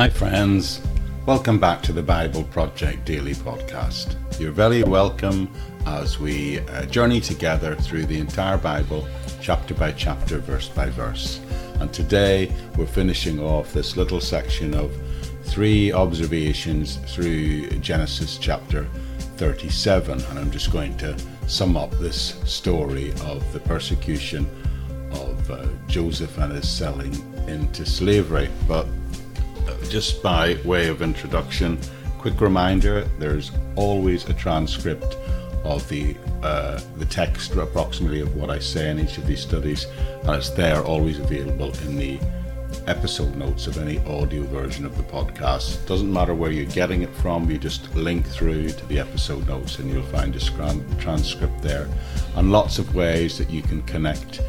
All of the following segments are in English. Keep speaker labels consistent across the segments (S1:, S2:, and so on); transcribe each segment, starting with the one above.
S1: Hi, friends. Welcome back to the Bible Project Daily Podcast. You're very welcome as we uh, journey together through the entire Bible, chapter by chapter, verse by verse. And today we're finishing off this little section of three observations through Genesis chapter 37. And I'm just going to sum up this story of the persecution of uh, Joseph and his selling into slavery. But just by way of introduction, quick reminder there's always a transcript of the uh, the text approximately of what I say in each of these studies, and it's there always available in the episode notes of any audio version of the podcast. Doesn't matter where you're getting it from, you just link through to the episode notes and you'll find a transcript there, and lots of ways that you can connect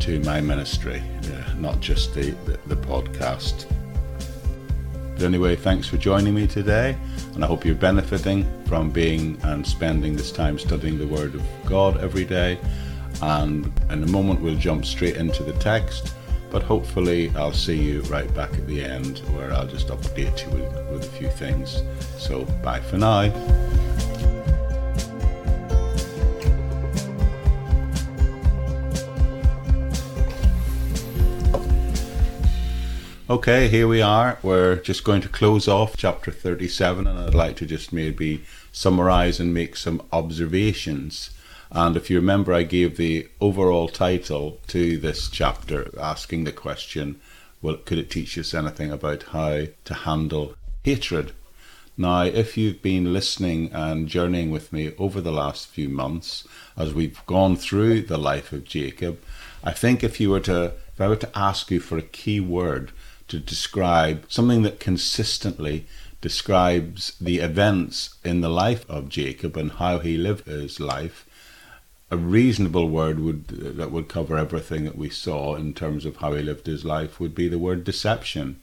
S1: to my ministry, uh, not just the, the, the podcast. But anyway, thanks for joining me today, and I hope you're benefiting from being and spending this time studying the Word of God every day. And in a moment, we'll jump straight into the text, but hopefully, I'll see you right back at the end where I'll just update you with, with a few things. So, bye for now. Okay, here we are. We're just going to close off chapter 37, and I'd like to just maybe summarize and make some observations. And if you remember, I gave the overall title to this chapter, asking the question, well, could it teach us anything about how to handle hatred? Now, if you've been listening and journeying with me over the last few months as we've gone through the life of Jacob, I think if you were to, if I were to ask you for a key word to describe something that consistently describes the events in the life of Jacob and how he lived his life. A reasonable word would that would cover everything that we saw in terms of how he lived his life would be the word deception.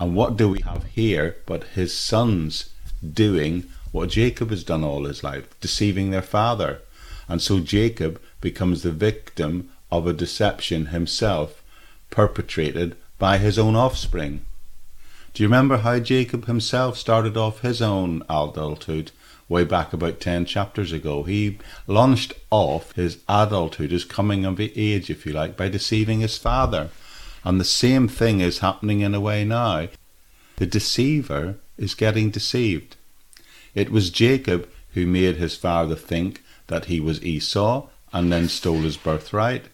S1: And what do we have here but his sons doing what Jacob has done all his life, deceiving their father? And so Jacob becomes the victim of a deception himself perpetrated by his own offspring. Do you remember how Jacob himself started off his own adulthood way back about 10 chapters ago? He launched off his adulthood, his coming of age, if you like, by deceiving his father. And the same thing is happening in a way now. The deceiver is getting deceived. It was Jacob who made his father think that he was Esau and then stole his birthright.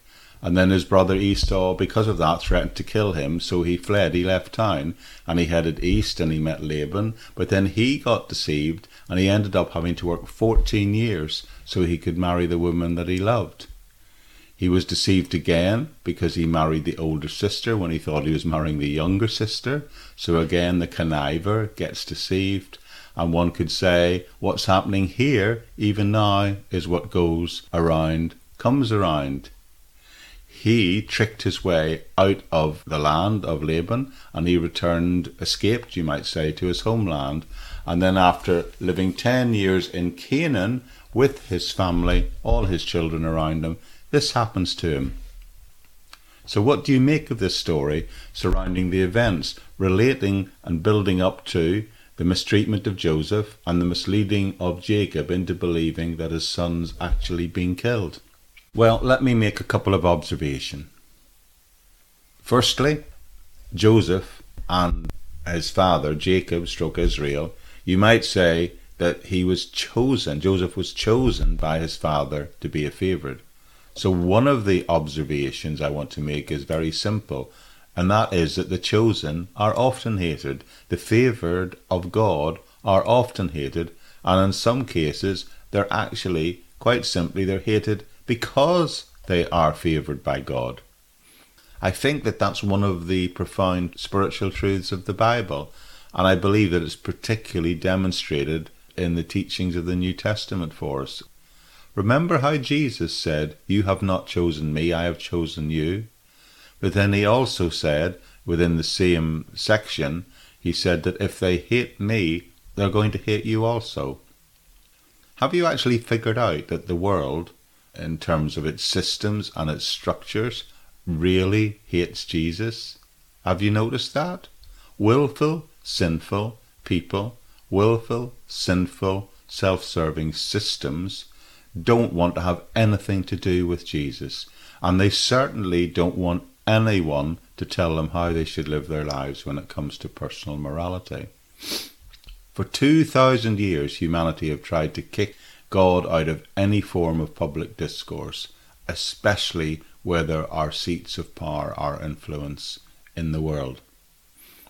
S1: And then his brother Esau, because of that, threatened to kill him, so he fled. He left town and he headed east and he met Laban. But then he got deceived and he ended up having to work 14 years so he could marry the woman that he loved. He was deceived again because he married the older sister when he thought he was marrying the younger sister. So again, the conniver gets deceived. And one could say, what's happening here, even now, is what goes around, comes around he tricked his way out of the land of Laban and he returned, escaped, you might say, to his homeland. And then, after living 10 years in Canaan with his family, all his children around him, this happens to him. So, what do you make of this story surrounding the events relating and building up to the mistreatment of Joseph and the misleading of Jacob into believing that his son's actually been killed? Well, let me make a couple of observations. Firstly, Joseph and his father, Jacob, stroke Israel, you might say that he was chosen, Joseph was chosen by his father to be a favourite. So, one of the observations I want to make is very simple, and that is that the chosen are often hated. The favoured of God are often hated, and in some cases, they're actually, quite simply, they're hated because they are favoured by God. I think that that's one of the profound spiritual truths of the Bible, and I believe that it's particularly demonstrated in the teachings of the New Testament for us. Remember how Jesus said, You have not chosen me, I have chosen you. But then he also said, within the same section, he said that if they hate me, they're going to hate you also. Have you actually figured out that the world in terms of its systems and its structures really hates Jesus. Have you noticed that? willful, sinful people, willful, sinful, self serving systems don't want to have anything to do with Jesus. And they certainly don't want anyone to tell them how they should live their lives when it comes to personal morality. For 2,000 years, humanity have tried to kick God out of any form of public discourse, especially where there are seats of power or influence in the world.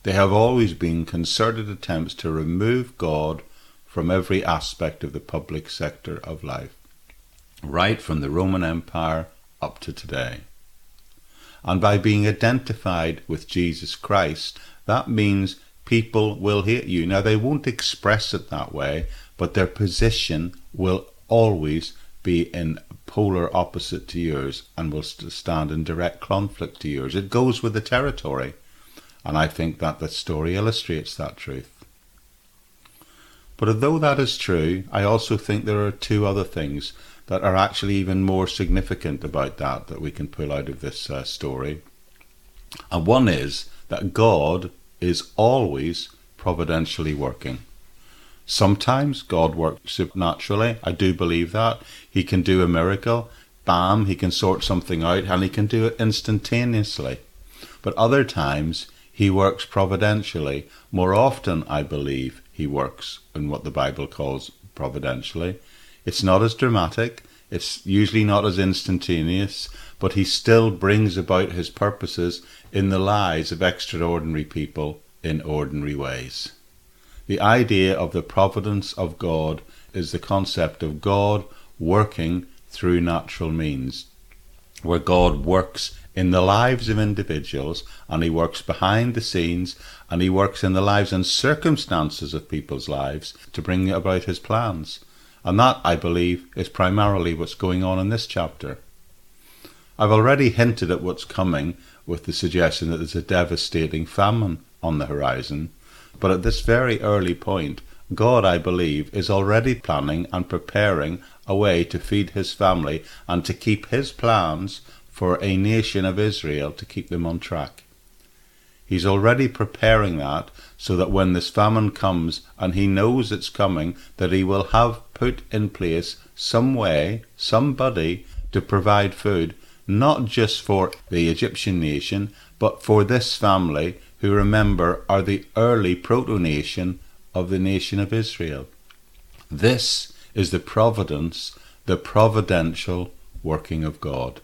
S1: They have always been concerted attempts to remove God from every aspect of the public sector of life, right from the Roman Empire up to today. And by being identified with Jesus Christ, that means people will hate you. Now, they won't express it that way, but their position will always be in polar opposite to yours and will stand in direct conflict to yours. It goes with the territory. And I think that the story illustrates that truth. But although that is true, I also think there are two other things that are actually even more significant about that that we can pull out of this uh, story. And one is that God is always providentially working. Sometimes God works supernaturally. I do believe that. He can do a miracle. Bam, he can sort something out and he can do it instantaneously. But other times he works providentially. More often, I believe, he works in what the Bible calls providentially. It's not as dramatic, it's usually not as instantaneous, but he still brings about his purposes in the lives of extraordinary people in ordinary ways. The idea of the providence of God is the concept of God working through natural means, where God works in the lives of individuals and he works behind the scenes and he works in the lives and circumstances of people's lives to bring about his plans. And that, I believe, is primarily what's going on in this chapter. I've already hinted at what's coming with the suggestion that there's a devastating famine on the horizon, but at this very early point, God, I believe, is already planning and preparing a way to feed his family and to keep his plans for a nation of Israel to keep them on track. He's already preparing that so that when this famine comes and he knows it's coming, that he will have put in place some way, somebody to provide food, not just for the Egyptian nation, but for this family who remember are the early proto nation of the nation of Israel. This is the providence, the providential working of God.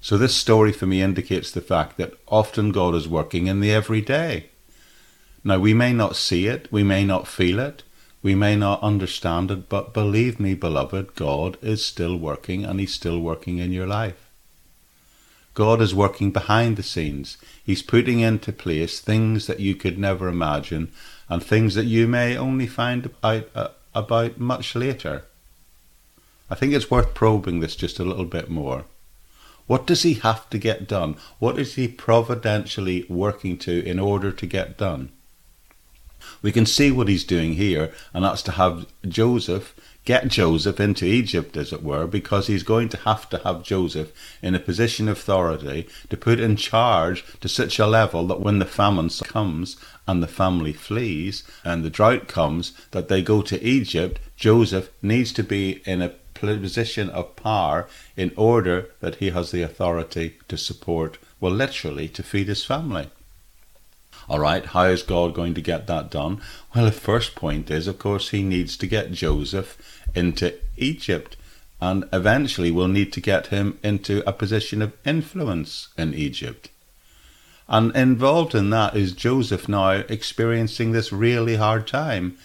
S1: So, this story for me indicates the fact that often God is working in the everyday. Now, we may not see it, we may not feel it, we may not understand it, but believe me, beloved, God is still working and He's still working in your life. God is working behind the scenes. He's putting into place things that you could never imagine and things that you may only find out uh, about much later. I think it's worth probing this just a little bit more. What does he have to get done? What is he providentially working to in order to get done? We can see what he's doing here, and that's to have Joseph get Joseph into Egypt, as it were, because he's going to have to have Joseph in a position of authority to put in charge to such a level that when the famine comes and the family flees and the drought comes, that they go to Egypt, Joseph needs to be in a position of power in order that he has the authority to support, well, literally, to feed his family. All right, how is God going to get that done? Well, the first point is, of course, he needs to get Joseph into Egypt and eventually we'll need to get him into a position of influence in Egypt. And involved in that is Joseph now experiencing this really hard time,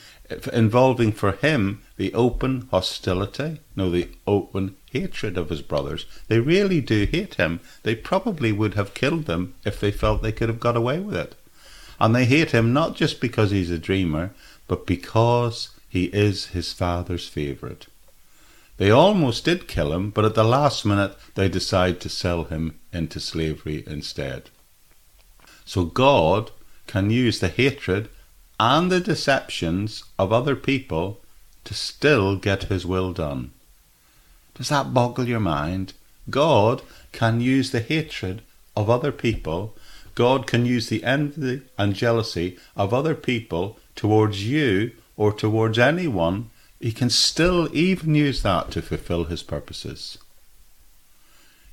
S1: involving for him the open hostility, no, the open hatred of his brothers. They really do hate him. They probably would have killed him if they felt they could have got away with it. And they hate him not just because he's a dreamer, but because he is his father's favourite. They almost did kill him, but at the last minute they decide to sell him into slavery instead. So God can use the hatred and the deceptions of other people to still get his will done. Does that boggle your mind? God can use the hatred of other people God can use the envy and jealousy of other people towards you or towards anyone. He can still even use that to fulfill his purposes.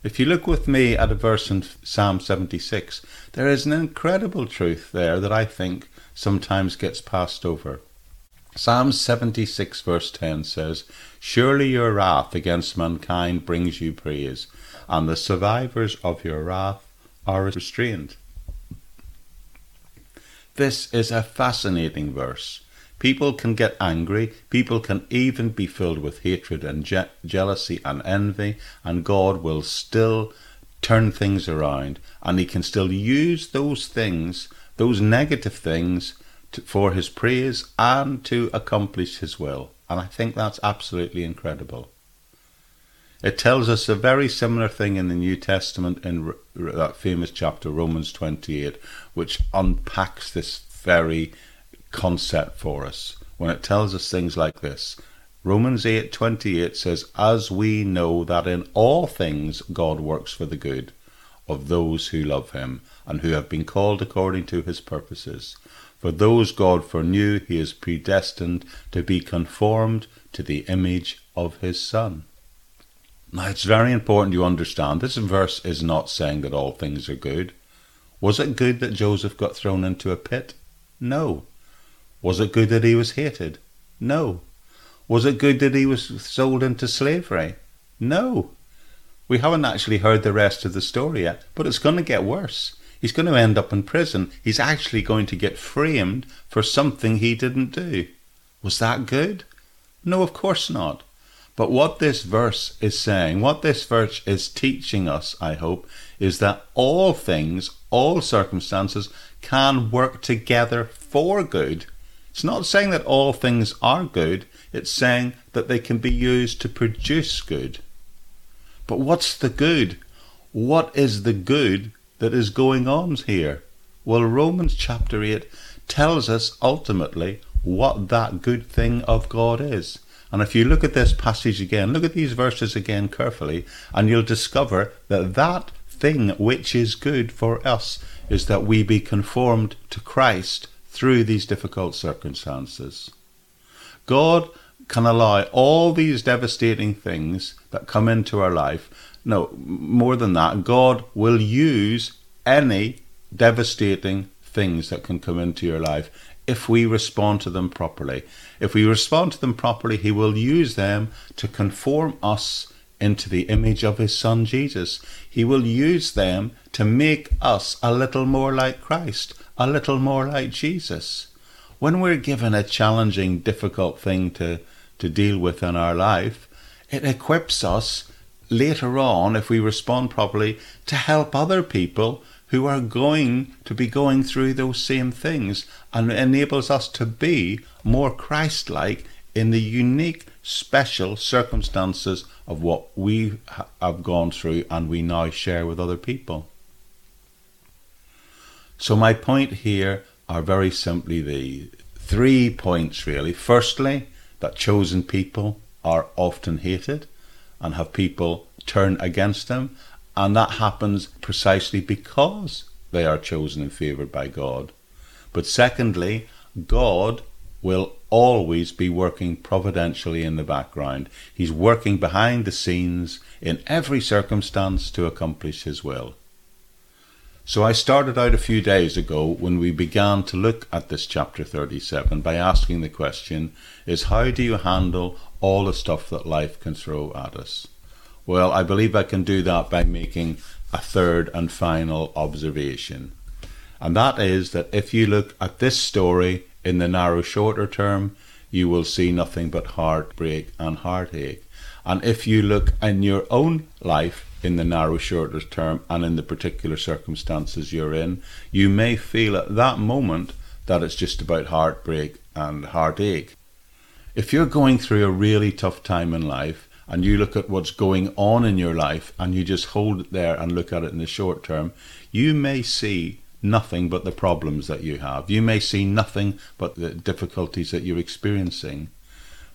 S1: If you look with me at a verse in Psalm 76, there is an incredible truth there that I think sometimes gets passed over. Psalm 76, verse 10 says, Surely your wrath against mankind brings you praise, and the survivors of your wrath are restrained. This is a fascinating verse. People can get angry, people can even be filled with hatred and je- jealousy and envy, and God will still turn things around, and He can still use those things, those negative things, to, for His praise and to accomplish His will. And I think that's absolutely incredible. It tells us a very similar thing in the New Testament in that famous chapter, Romans 28, which unpacks this very concept for us when it tells us things like this. Romans 8:28 says, "As we know that in all things God works for the good of those who love him and who have been called according to his purposes. For those God foreknew, he is predestined to be conformed to the image of his Son." Now, it's very important you understand this verse is not saying that all things are good. Was it good that Joseph got thrown into a pit? No. Was it good that he was hated? No. Was it good that he was sold into slavery? No. We haven't actually heard the rest of the story yet, but it's going to get worse. He's going to end up in prison. He's actually going to get framed for something he didn't do. Was that good? No, of course not. But what this verse is saying, what this verse is teaching us, I hope, is that all things, all circumstances can work together for good. It's not saying that all things are good, it's saying that they can be used to produce good. But what's the good? What is the good that is going on here? Well, Romans chapter 8 tells us ultimately what that good thing of God is. And if you look at this passage again, look at these verses again carefully, and you'll discover that that thing which is good for us is that we be conformed to Christ through these difficult circumstances. God can allow all these devastating things that come into our life. No, more than that, God will use any devastating things that can come into your life if we respond to them properly. If we respond to them properly, He will use them to conform us into the image of His Son Jesus. He will use them to make us a little more like Christ, a little more like Jesus. When we're given a challenging, difficult thing to, to deal with in our life, it equips us later on, if we respond properly, to help other people who are going to be going through those same things and enables us to be more Christ like in the unique, special circumstances of what we have gone through and we now share with other people. So, my point here are very simply the three points really. Firstly, that chosen people are often hated and have people turn against them and that happens precisely because they are chosen and favoured by God. But secondly, God will always be working providentially in the background. He's working behind the scenes in every circumstance to accomplish His will. So I started out a few days ago when we began to look at this chapter 37 by asking the question is how do you handle all the stuff that life can throw at us? Well, I believe I can do that by making a third and final observation. And that is that if you look at this story in the narrow, shorter term, you will see nothing but heartbreak and heartache. And if you look in your own life in the narrow, shorter term and in the particular circumstances you're in, you may feel at that moment that it's just about heartbreak and heartache. If you're going through a really tough time in life, and you look at what's going on in your life and you just hold it there and look at it in the short term, you may see nothing but the problems that you have. You may see nothing but the difficulties that you're experiencing.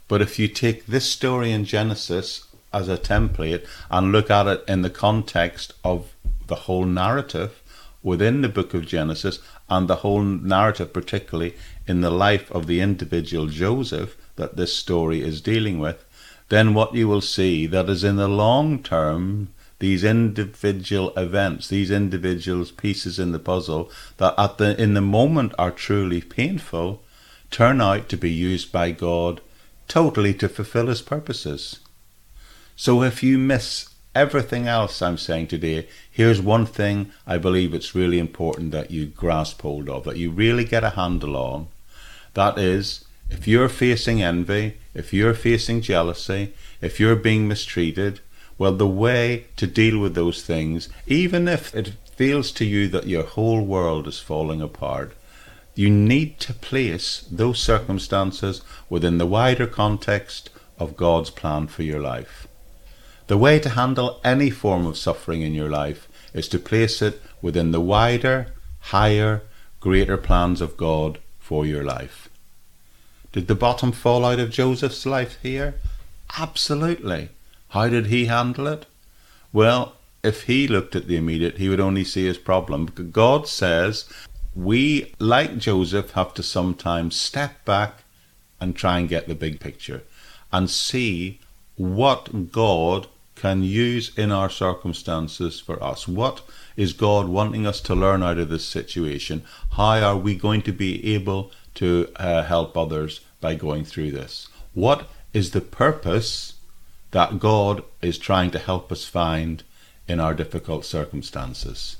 S1: But if you take this story in Genesis as a template and look at it in the context of the whole narrative, within the book of Genesis and the whole narrative, particularly in the life of the individual Joseph that this story is dealing with, then what you will see that is in the long term, these individual events, these individuals, pieces in the puzzle that at the in the moment are truly painful, turn out to be used by God totally to fulfill his purposes. So if you miss everything else I'm saying today, here's one thing I believe it's really important that you grasp hold of, that you really get a handle on. That is, if you're facing envy, if you're facing jealousy, if you're being mistreated, well, the way to deal with those things, even if it feels to you that your whole world is falling apart, you need to place those circumstances within the wider context of God's plan for your life. The way to handle any form of suffering in your life is to place it within the wider, higher, greater plans of God for your life. Did the bottom fall out of Joseph's life here? Absolutely. How did he handle it? Well, if he looked at the immediate, he would only see his problem. God says we, like Joseph, have to sometimes step back and try and get the big picture and see what God can use in our circumstances for us. What is God wanting us to learn out of this situation? How are we going to be able to uh, help others by going through this? What is the purpose that God is trying to help us find in our difficult circumstances?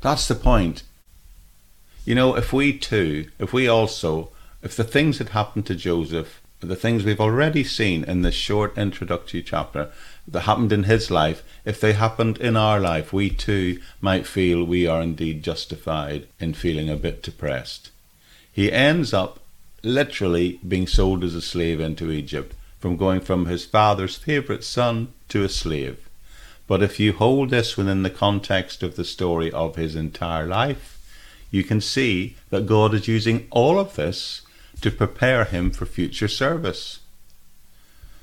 S1: That's the point. You know, if we too, if we also, if the things that happened to Joseph, the things we've already seen in this short introductory chapter that happened in his life, if they happened in our life, we too might feel we are indeed justified in feeling a bit depressed. He ends up literally being sold as a slave into Egypt, from going from his father's favourite son to a slave. But if you hold this within the context of the story of his entire life, you can see that God is using all of this to prepare him for future service.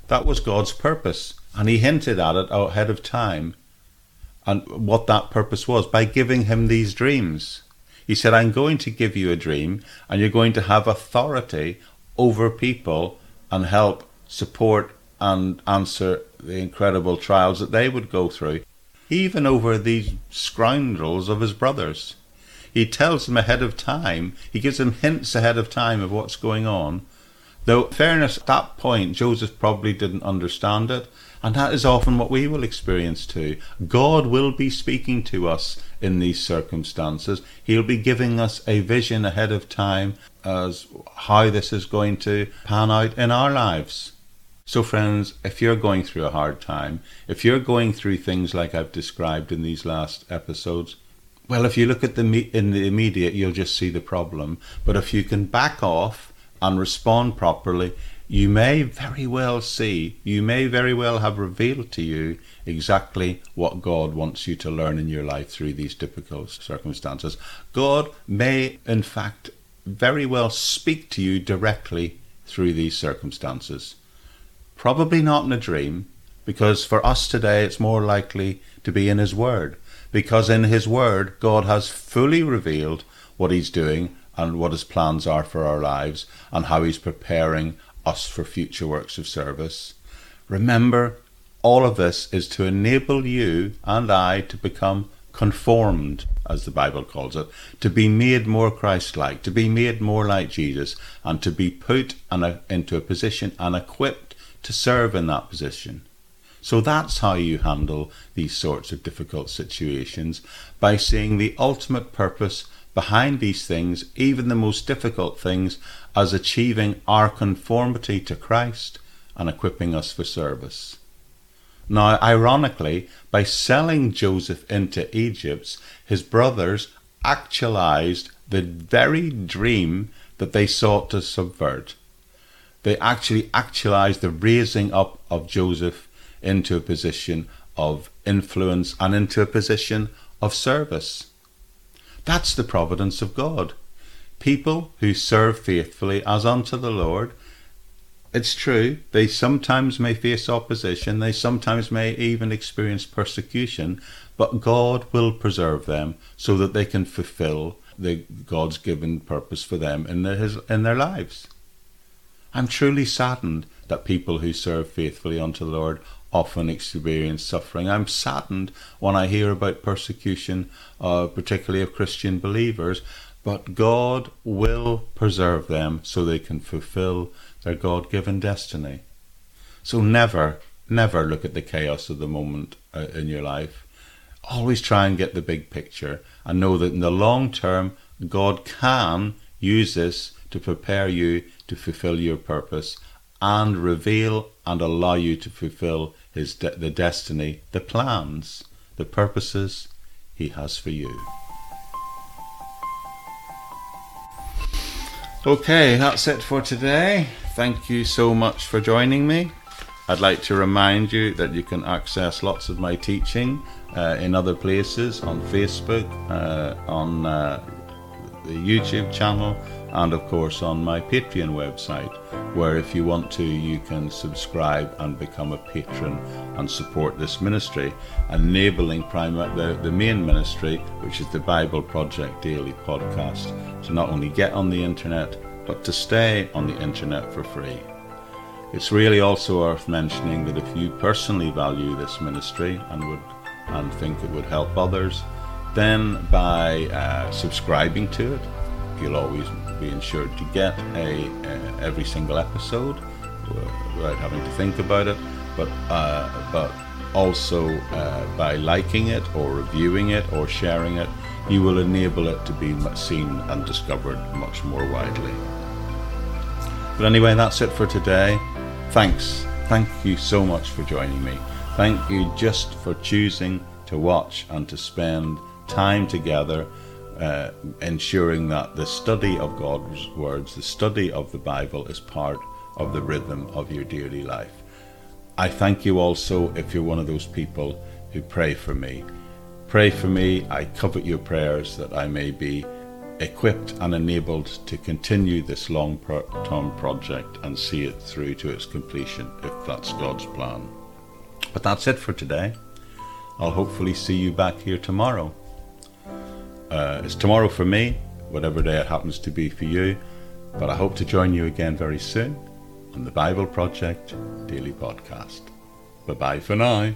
S1: That was God's purpose, and he hinted at it ahead of time and what that purpose was by giving him these dreams. He said, I'm going to give you a dream, and you're going to have authority over people and help support and answer the incredible trials that they would go through, even over these scoundrels of his brothers. He tells them ahead of time, he gives them hints ahead of time of what's going on. Though, fairness, at that point, Joseph probably didn't understand it, and that is often what we will experience too. God will be speaking to us in these circumstances. He'll be giving us a vision ahead of time as how this is going to pan out in our lives. So, friends, if you're going through a hard time, if you're going through things like I've described in these last episodes, well, if you look at the me- in the immediate, you'll just see the problem. But if you can back off and respond properly, you may very well see, you may very well have revealed to you exactly what God wants you to learn in your life through these difficult circumstances. God may, in fact, very well speak to you directly through these circumstances. Probably not in a dream, because for us today it's more likely to be in His Word. Because in His Word, God has fully revealed what He's doing and what His plans are for our lives and how He's preparing us for future works of service. Remember, all of this is to enable you and I to become conformed, as the Bible calls it, to be made more Christ like, to be made more like Jesus, and to be put into a position and equipped to serve in that position. So that's how you handle these sorts of difficult situations by seeing the ultimate purpose behind these things, even the most difficult things, as achieving our conformity to Christ and equipping us for service. Now, ironically, by selling Joseph into Egypt, his brothers actualized the very dream that they sought to subvert they actually actualized the raising up of Joseph into a position of influence and into a position of service. That's the providence of God. People who serve faithfully as unto the Lord, it's true, they sometimes may face opposition, they sometimes may even experience persecution, but God will preserve them so that they can fulfill the God's given purpose for them in their, his, in their lives. I'm truly saddened that people who serve faithfully unto the Lord often experience suffering. I'm saddened when I hear about persecution, uh, particularly of Christian believers, but God will preserve them so they can fulfill their God given destiny. So never, never look at the chaos of the moment uh, in your life. Always try and get the big picture and know that in the long term, God can use this to prepare you to fulfill your purpose and reveal and allow you to fulfill his de- the destiny, the plans, the purposes he has for you. Okay, that's it for today. Thank you so much for joining me. I'd like to remind you that you can access lots of my teaching uh, in other places on Facebook, uh, on uh, the YouTube channel, and of course on my Patreon website, where if you want to, you can subscribe and become a patron and support this ministry, enabling prim- the, the main ministry, which is the Bible Project Daily podcast, to not only get on the internet, but to stay on the internet for free. It's really also worth mentioning that if you personally value this ministry and would and think it would help others, then by uh, subscribing to it, you'll always be ensured to get a every single episode without having to think about it. But uh, but also uh, by liking it or reviewing it or sharing it, you will enable it to be seen and discovered much more widely. But anyway, that's it for today. Thanks. Thank you so much for joining me. Thank you just for choosing to watch and to spend time together, uh, ensuring that the study of God's words, the study of the Bible, is part of the rhythm of your daily life. I thank you also if you're one of those people who pray for me. Pray for me. I covet your prayers that I may be equipped and enabled to continue this long term project and see it through to its completion if that's God's plan. But that's it for today. I'll hopefully see you back here tomorrow. Uh, it's tomorrow for me, whatever day it happens to be for you, but I hope to join you again very soon on the Bible Project Daily Podcast. Bye bye for now.